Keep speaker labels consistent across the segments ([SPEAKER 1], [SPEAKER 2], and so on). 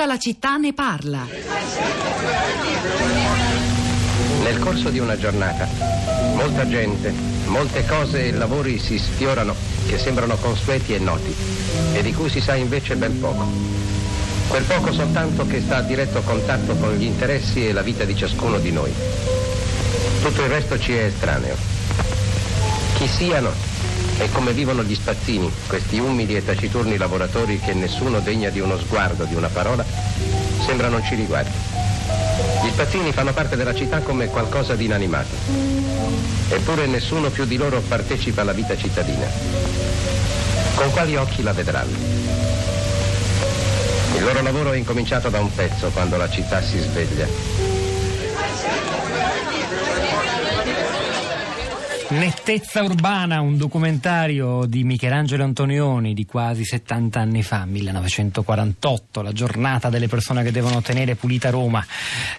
[SPEAKER 1] Tutta la città ne parla.
[SPEAKER 2] Nel corso di una giornata, molta gente, molte cose e lavori si sfiorano che sembrano consueti e noti e di cui si sa invece ben poco. Quel poco soltanto che sta a diretto contatto con gli interessi e la vita di ciascuno di noi. Tutto il resto ci è estraneo. Chi siano e come vivono gli spazzini, questi umili e taciturni lavoratori che nessuno degna di uno sguardo, di una parola, sembra non ci riguardi. Gli spazzini fanno parte della città come qualcosa di inanimato. Eppure nessuno più di loro partecipa alla vita cittadina. Con quali occhi la vedranno? Il loro lavoro è incominciato da un pezzo quando la città si sveglia.
[SPEAKER 3] Nettezza urbana, un documentario di Michelangelo Antonioni di quasi 70 anni fa, 1948, la giornata delle persone che devono tenere pulita Roma.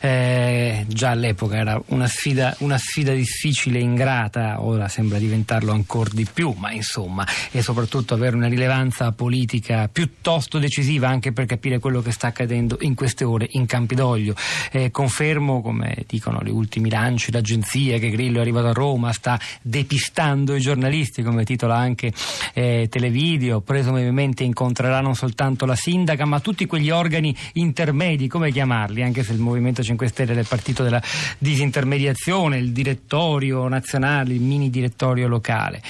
[SPEAKER 3] Eh, già all'epoca era una sfida, una sfida difficile e ingrata, ora sembra diventarlo ancora di più, ma insomma, e soprattutto avere una rilevanza politica piuttosto decisiva anche per capire quello che sta accadendo in queste ore in Campidoglio. Eh, confermo, come dicono gli ultimi lanci d'agenzia, che Grillo è arrivato a Roma, sta depistando i giornalisti, come titola anche eh, Televideo, presumibilmente incontrerà non soltanto la sindaca, ma tutti quegli organi intermedi, come chiamarli, anche se il Movimento 5 Stelle è il partito della disintermediazione, il direttorio nazionale, il mini direttorio locale.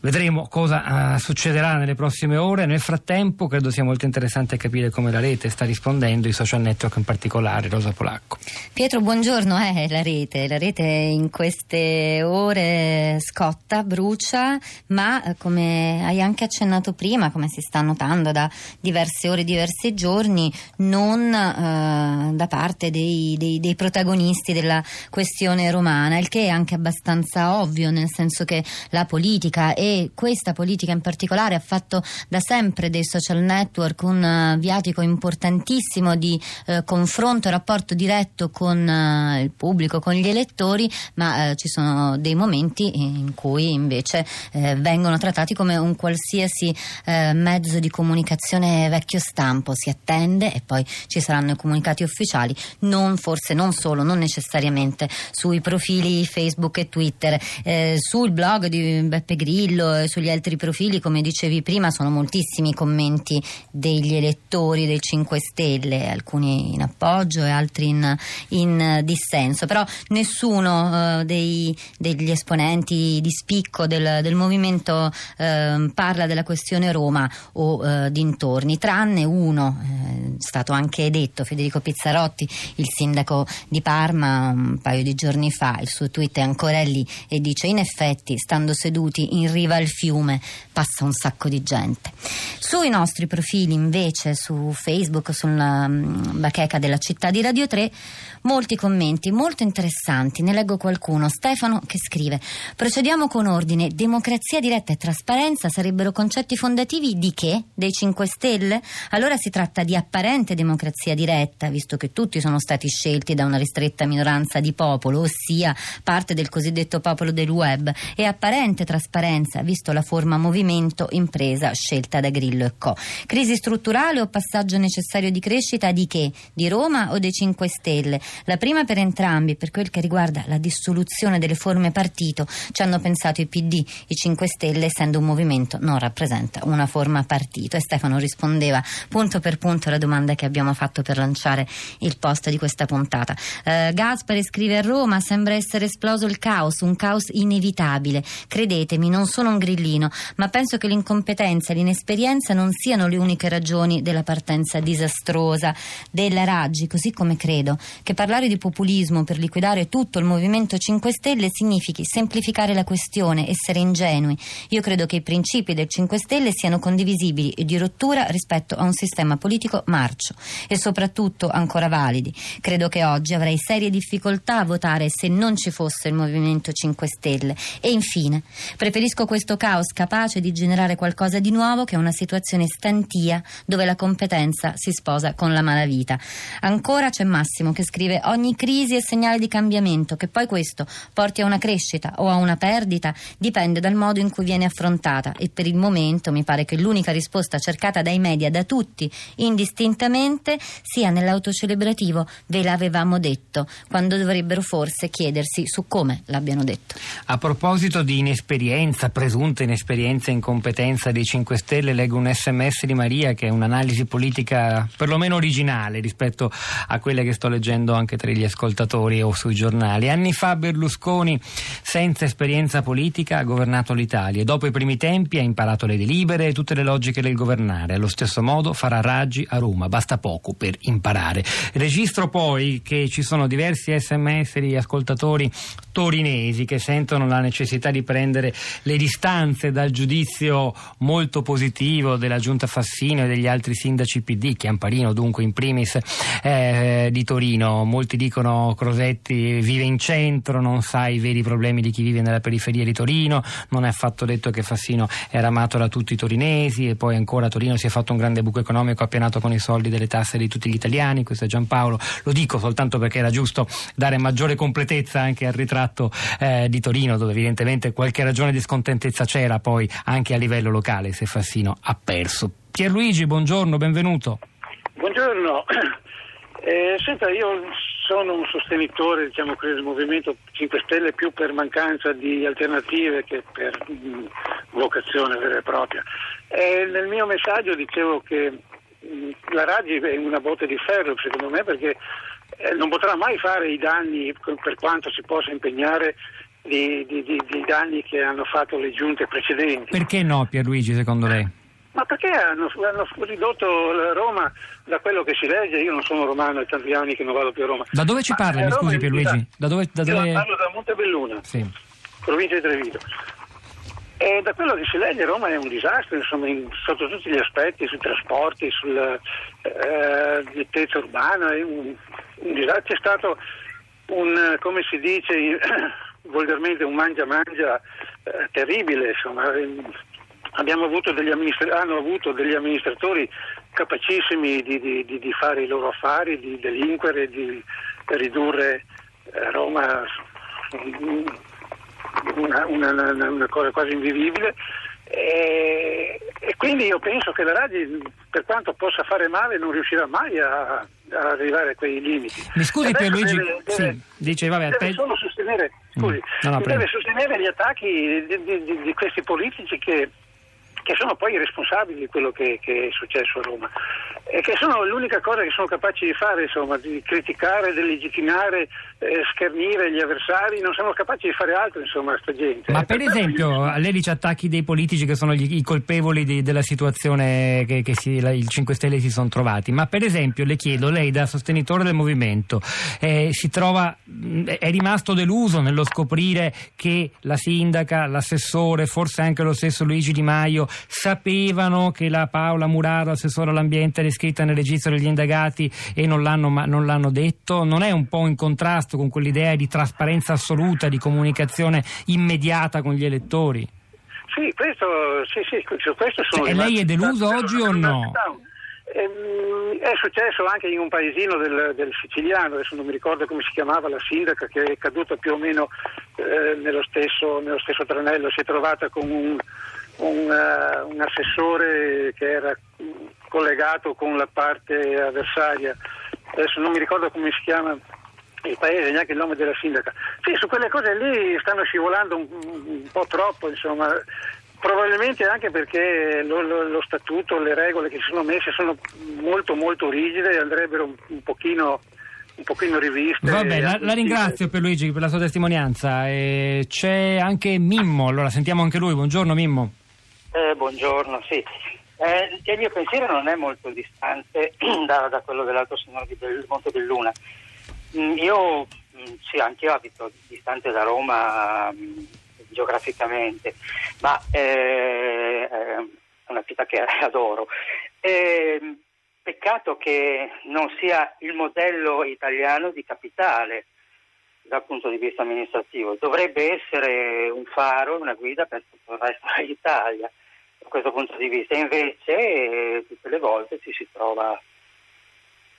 [SPEAKER 3] Vedremo cosa uh, succederà nelle prossime ore. Nel frattempo credo sia molto interessante capire come la rete sta rispondendo, i social network in particolare. Rosa Polacco.
[SPEAKER 4] Pietro, buongiorno. Eh, la rete. La rete in queste ore scotta, brucia, ma eh, come hai anche accennato prima, come si sta notando da diverse ore, diversi giorni, non uh, da parte dei, dei, dei protagonisti della questione romana, il che è anche abbastanza ovvio, nel senso che la politica e questa politica in particolare ha fatto da sempre dei social network un uh, viatico importantissimo di uh, confronto rapporto diretto con uh, il pubblico, con gli elettori, ma ci sono dei momenti in cui invece vengono trattati come un qualsiasi mezzo di comunicazione vecchio stampo, si attende e poi ci saranno i comunicati ufficiali, non forse non solo, non necessariamente sui profili Facebook e Twitter, sul blog di Beppe Grillo profilo e sugli altri profili, come dicevi prima, sono moltissimi i commenti degli elettori del 5 Stelle, alcuni in appoggio e altri in, in dissenso, però nessuno uh, dei, degli esponenti di spicco del, del movimento uh, parla della questione Roma o uh, dintorni, tranne uno, è stato anche detto, Federico Pizzarotti, il sindaco di Parma un paio di giorni fa, il suo tweet è ancora lì e dice in effetti stando seduti in riva al fiume passa un sacco di gente. Sui nostri profili invece su Facebook, sulla um, bacheca della città di Radio 3, molti commenti molto interessanti. Ne leggo qualcuno. Stefano che scrive: Procediamo con ordine. Democrazia diretta e trasparenza sarebbero concetti fondativi di che? Dei 5 Stelle? Allora si tratta di apparente democrazia diretta, visto che tutti sono stati scelti da una ristretta minoranza di popolo, ossia parte del cosiddetto popolo del web, e apparente trasparenza, visto la forma movimento impresa scelta da Grillo e Co. Crisi strutturale o passaggio necessario di crescita di che? Di Roma o dei 5 Stelle? La prima per entrambi, per quel che riguarda la dissoluzione delle forme partito, ci hanno pensato i PD, i 5 Stelle, essendo un movimento, non rappresenta una forma partito. E Stefano rispondeva punto per punto alla domanda che abbiamo fatto per lanciare il post di questa puntata. Uh, Gaspari scrive a Roma: sembra essere esploso il caos, un caos inevitabile. Credetemi, non sono un grillino, ma penso che l'incompetenza e l'inesperienza non siano le uniche ragioni della partenza disastrosa della Raggi, così come credo che parlare di populismo per liquidare tutto il Movimento 5 Stelle significhi semplificare la questione, essere ingenui. Io credo che i principi del 5 Stelle siano condivisibili e di rottura rispetto a un sistema politico marcio e soprattutto ancora validi. Credo che oggi avrei serie difficoltà a votare se non ci fosse il Movimento 5 Stelle. E infine, preferisco questo questo caos capace di generare qualcosa di nuovo che è una situazione stantia dove la competenza si sposa con la malavita. Ancora c'è Massimo che scrive ogni crisi è segnale di cambiamento, che poi questo porti a una crescita o a una perdita dipende dal modo in cui viene affrontata e per il momento mi pare che l'unica risposta cercata dai media da tutti indistintamente sia nell'autocelebrativo ve l'avevamo detto, quando dovrebbero forse chiedersi su come l'abbiano detto.
[SPEAKER 3] A proposito di inesperienza, presunta inesperienza e incompetenza dei 5 Stelle, leggo un sms di Maria che è un'analisi politica perlomeno originale rispetto a quelle che sto leggendo anche tra gli ascoltatori o sui giornali. Anni fa Berlusconi, senza esperienza politica, ha governato l'Italia e dopo i primi tempi ha imparato le delibere e tutte le logiche del governare. Allo stesso modo farà raggi a Roma, basta poco per imparare. Registro poi che ci sono diversi sms di ascoltatori torinesi che sentono la necessità di prendere le distanze dal giudizio molto positivo della giunta Fassino e degli altri sindaci PD, Chiamparino dunque in primis eh, di Torino. Molti dicono Crosetti vive in centro, non sa i veri problemi di chi vive nella periferia di Torino, non è affatto detto che Fassino era amato da tutti i torinesi e poi ancora Torino si è fatto un grande buco economico appianato con i soldi delle tasse di tutti gli italiani, questo è Giampaolo, lo dico soltanto perché era giusto dare maggiore completezza anche al ritratto eh, di Torino dove evidentemente qualche ragione di scontentezza c'era poi anche a livello locale se Fassino ha perso. Pierluigi, buongiorno, benvenuto.
[SPEAKER 1] Buongiorno. Eh, senta, io sono un sostenitore diciamo, del Movimento 5 Stelle più per mancanza di alternative che per mh, mm, vocazione vera e propria. Eh, nel mio messaggio dicevo che mh, mm, la Raggi è una botte di ferro secondo me perché eh, non potrà mai fare i danni per quanto si possa impegnare di, di, di, di danni che hanno fatto le giunte precedenti.
[SPEAKER 3] Perché no Pierluigi secondo lei?
[SPEAKER 1] Ma perché hanno, hanno, ridotto Roma da quello che si legge? Io non sono romano, è tanti anni che non vado più a Roma.
[SPEAKER 3] Da dove ci parli, mi scusi Pierluigi?
[SPEAKER 1] Da dove, da dove... Io parlo da Montebelluna, sì. provincia di Treviso. E da quello che si legge Roma è un disastro, insomma, in, sotto tutti gli aspetti, sui trasporti, sulla eh, urbana, un, un. C'è stato un, come si dice volgarmente, un mangia-mangia eh, terribile, insomma avuto hanno avuto degli amministratori capacissimi di, di, di, di, fare i loro affari, di delinquere, di ridurre eh, Roma una, una, una, cosa quasi invivibile. E, e, quindi io penso che la Raggi, per quanto possa fare male, non riuscirà mai a arrivare a quei limiti.
[SPEAKER 3] Mi scusi Pierluigi, deve, deve, sì, dice, vabbè,
[SPEAKER 1] deve solo sostenere, scusi, mm. no, no, deve sostenere gli attacchi di, di questi politici che che sono poi i responsabili di quello che, che, è successo a Roma e che sono l'unica cosa che sono capaci di fare, insomma, di criticare, delegittimare, eh, schernire gli avversari, non sono capaci di fare altro, insomma, sta gente.
[SPEAKER 3] Ma per, per esempio, io... lei dice attacchi dei politici che sono gli, i colpevoli di, della situazione che, che si, la, i 5 Stelle si sono trovati, ma per esempio le chiedo, lei da sostenitore del movimento eh, si trova, è rimasto deluso nello scoprire che la sindaca, l'assessore, forse anche lo stesso Luigi Di Maio sapevano che la Paola Muraro, assessore all'ambiente, era iscritta nel registro degli indagati e non l'hanno, non l'hanno detto? Non è un po' in contrasto con quell'idea di trasparenza assoluta, di comunicazione immediata con gli elettori?
[SPEAKER 1] Sì, questo, sì, sì, su questo sono...
[SPEAKER 3] Cioè, lei è deluso oggi o no?
[SPEAKER 1] Ehm, è successo anche in un paesino del, del, siciliano, adesso non mi ricordo come si chiamava la sindaca, che è caduta più o meno eh, nello, stesso, nello, stesso, tranello, si è trovata con un, un, uh, un, assessore che era collegato con la parte avversaria, adesso non mi ricordo come si chiama il paese, neanche il nome della sindaca. Sì, su quelle cose lì stanno scivolando un, un po' troppo, insomma. Probabilmente anche perché lo, lo, lo, statuto, le regole che si sono messe sono molto molto rigide e andrebbero un, un pochino un pochino riviste.
[SPEAKER 3] Vabbè, la, la, ringrazio per Luigi per la sua testimonianza. E c'è anche Mimmo, allora sentiamo anche lui. Buongiorno Mimmo.
[SPEAKER 5] Eh, buongiorno, sì. Eh, il mio pensiero non è molto distante da, da quello dell'altro signore di Bel, Monte Belluna. Mm, io, mm, sì, anch'io abito distante da Roma mm, geograficamente, ma eh, è una città che adoro. Eh, peccato che non sia il modello italiano di capitale. dal punto di vista amministrativo. Dovrebbe essere un faro, una guida per tutto il resto dell'Italia da questo punto di vista. Invece eh, tutte le volte ci si trova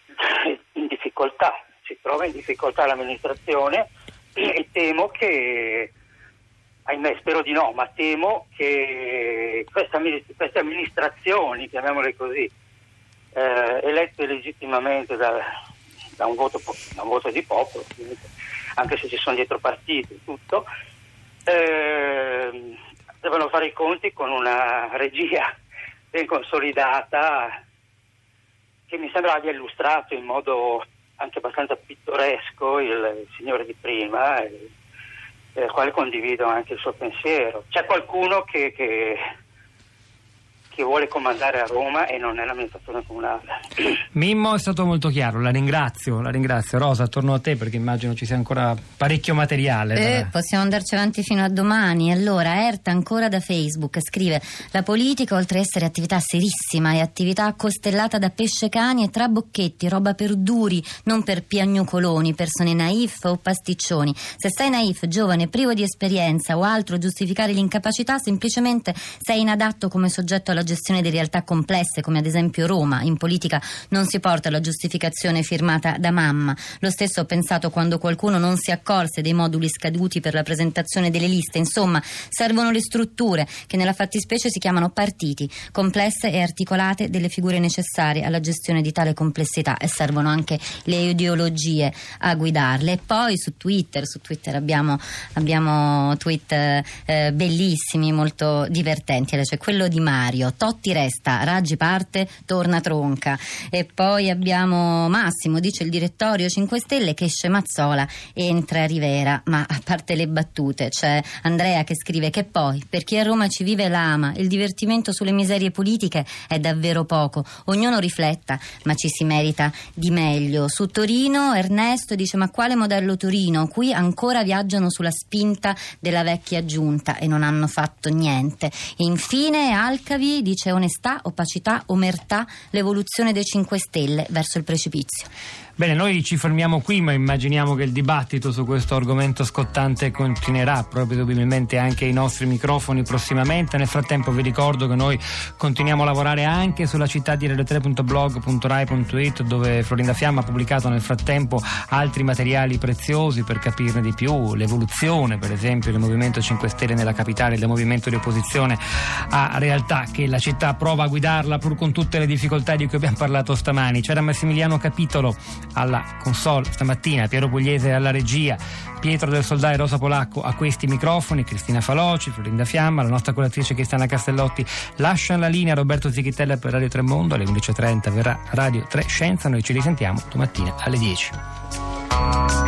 [SPEAKER 5] in difficoltà, si trova in difficoltà l'amministrazione e temo che, ahimè spero di no, ma temo che queste, amministrazioni, chiamiamole così, eh, elette legittimamente da, da, un voto, da, un voto, di popolo, anche se ci sono dietro partiti e tutto, eh, devono fare i conti con una regia ben consolidata che mi sembra abbia illustrato in modo anche abbastanza pittoresco il, signore di prima, il, il quale condivido anche il suo pensiero. C'è qualcuno che, che che vuole comandare a Roma e non è l'amministrazione comunale.
[SPEAKER 3] Mimmo è stato molto chiaro, la ringrazio, la ringrazio. Rosa, torno a te perché immagino ci sia ancora parecchio materiale.
[SPEAKER 4] Eh, possiamo andarci avanti fino a domani. Allora, Erta ancora da Facebook scrive: La politica, oltre ad essere attività serissima, è attività costellata da pesce cani e trabocchetti, roba per duri, non per piagnucoloni, persone naif o pasticcioni. Se sei naif, giovane, privo di esperienza o altro, giustificare l'incapacità, semplicemente sei inadatto come soggetto alla gestione di realtà complesse come ad esempio Roma. In politica non si porta la giustificazione firmata da mamma. Lo stesso ho pensato quando qualcuno non si accorse dei moduli scaduti per la presentazione delle liste. Insomma, servono le strutture che nella fattispecie si chiamano partiti, complesse e articolate delle figure necessarie alla gestione di tale complessità e servono anche le ideologie a guidarle. E poi su Twitter, su Twitter abbiamo, abbiamo tweet eh, bellissimi, molto divertenti. Allora, c'è quello di Mario Totti resta, Raggi parte, torna Tronca. E poi abbiamo Massimo, dice il direttorio 5 Stelle, che esce Mazzola, entra Rivera. Ma a parte le battute, c'è Andrea che scrive che poi, per chi a Roma ci vive l'ama, il divertimento sulle miserie politiche è davvero poco. Ognuno rifletta, ma ci si merita di meglio. Su Torino, Ernesto dice: Ma quale modello Torino? Qui ancora viaggiano sulla spinta della vecchia giunta e non hanno fatto niente. E infine, Alcavi dice onestà, opacità, omertà, l'evoluzione dei 5 Stelle verso il precipizio.
[SPEAKER 3] Bene, noi ci fermiamo qui, ma immaginiamo che il dibattito su questo argomento scottante continuerà probabilmente anche ai nostri microfoni prossimamente. Nel frattempo vi ricordo che noi continuiamo a lavorare anche sulla città di radio3.blog.rai.it dove Florinda Fiamma ha pubblicato nel frattempo altri materiali preziosi per capirne di più, l'evoluzione per esempio del Movimento 5 Stelle nella capitale, del movimento di opposizione a realtà che la città prova a guidarla pur con tutte le difficoltà di cui abbiamo parlato stamani. C'era Massimiliano Capitolo alla console stamattina, Piero Pugliese alla regia, Pietro del Soldai Rosa Polacco a questi microfoni, Cristina Faloci, Florinda Fiamma, la nostra curatrice Cristiana Castellotti lasciano la linea Roberto Zichitella per Radio 3 Mondo, alle 11.30 verrà Radio 3 Scienza, noi ci risentiamo domattina alle 10.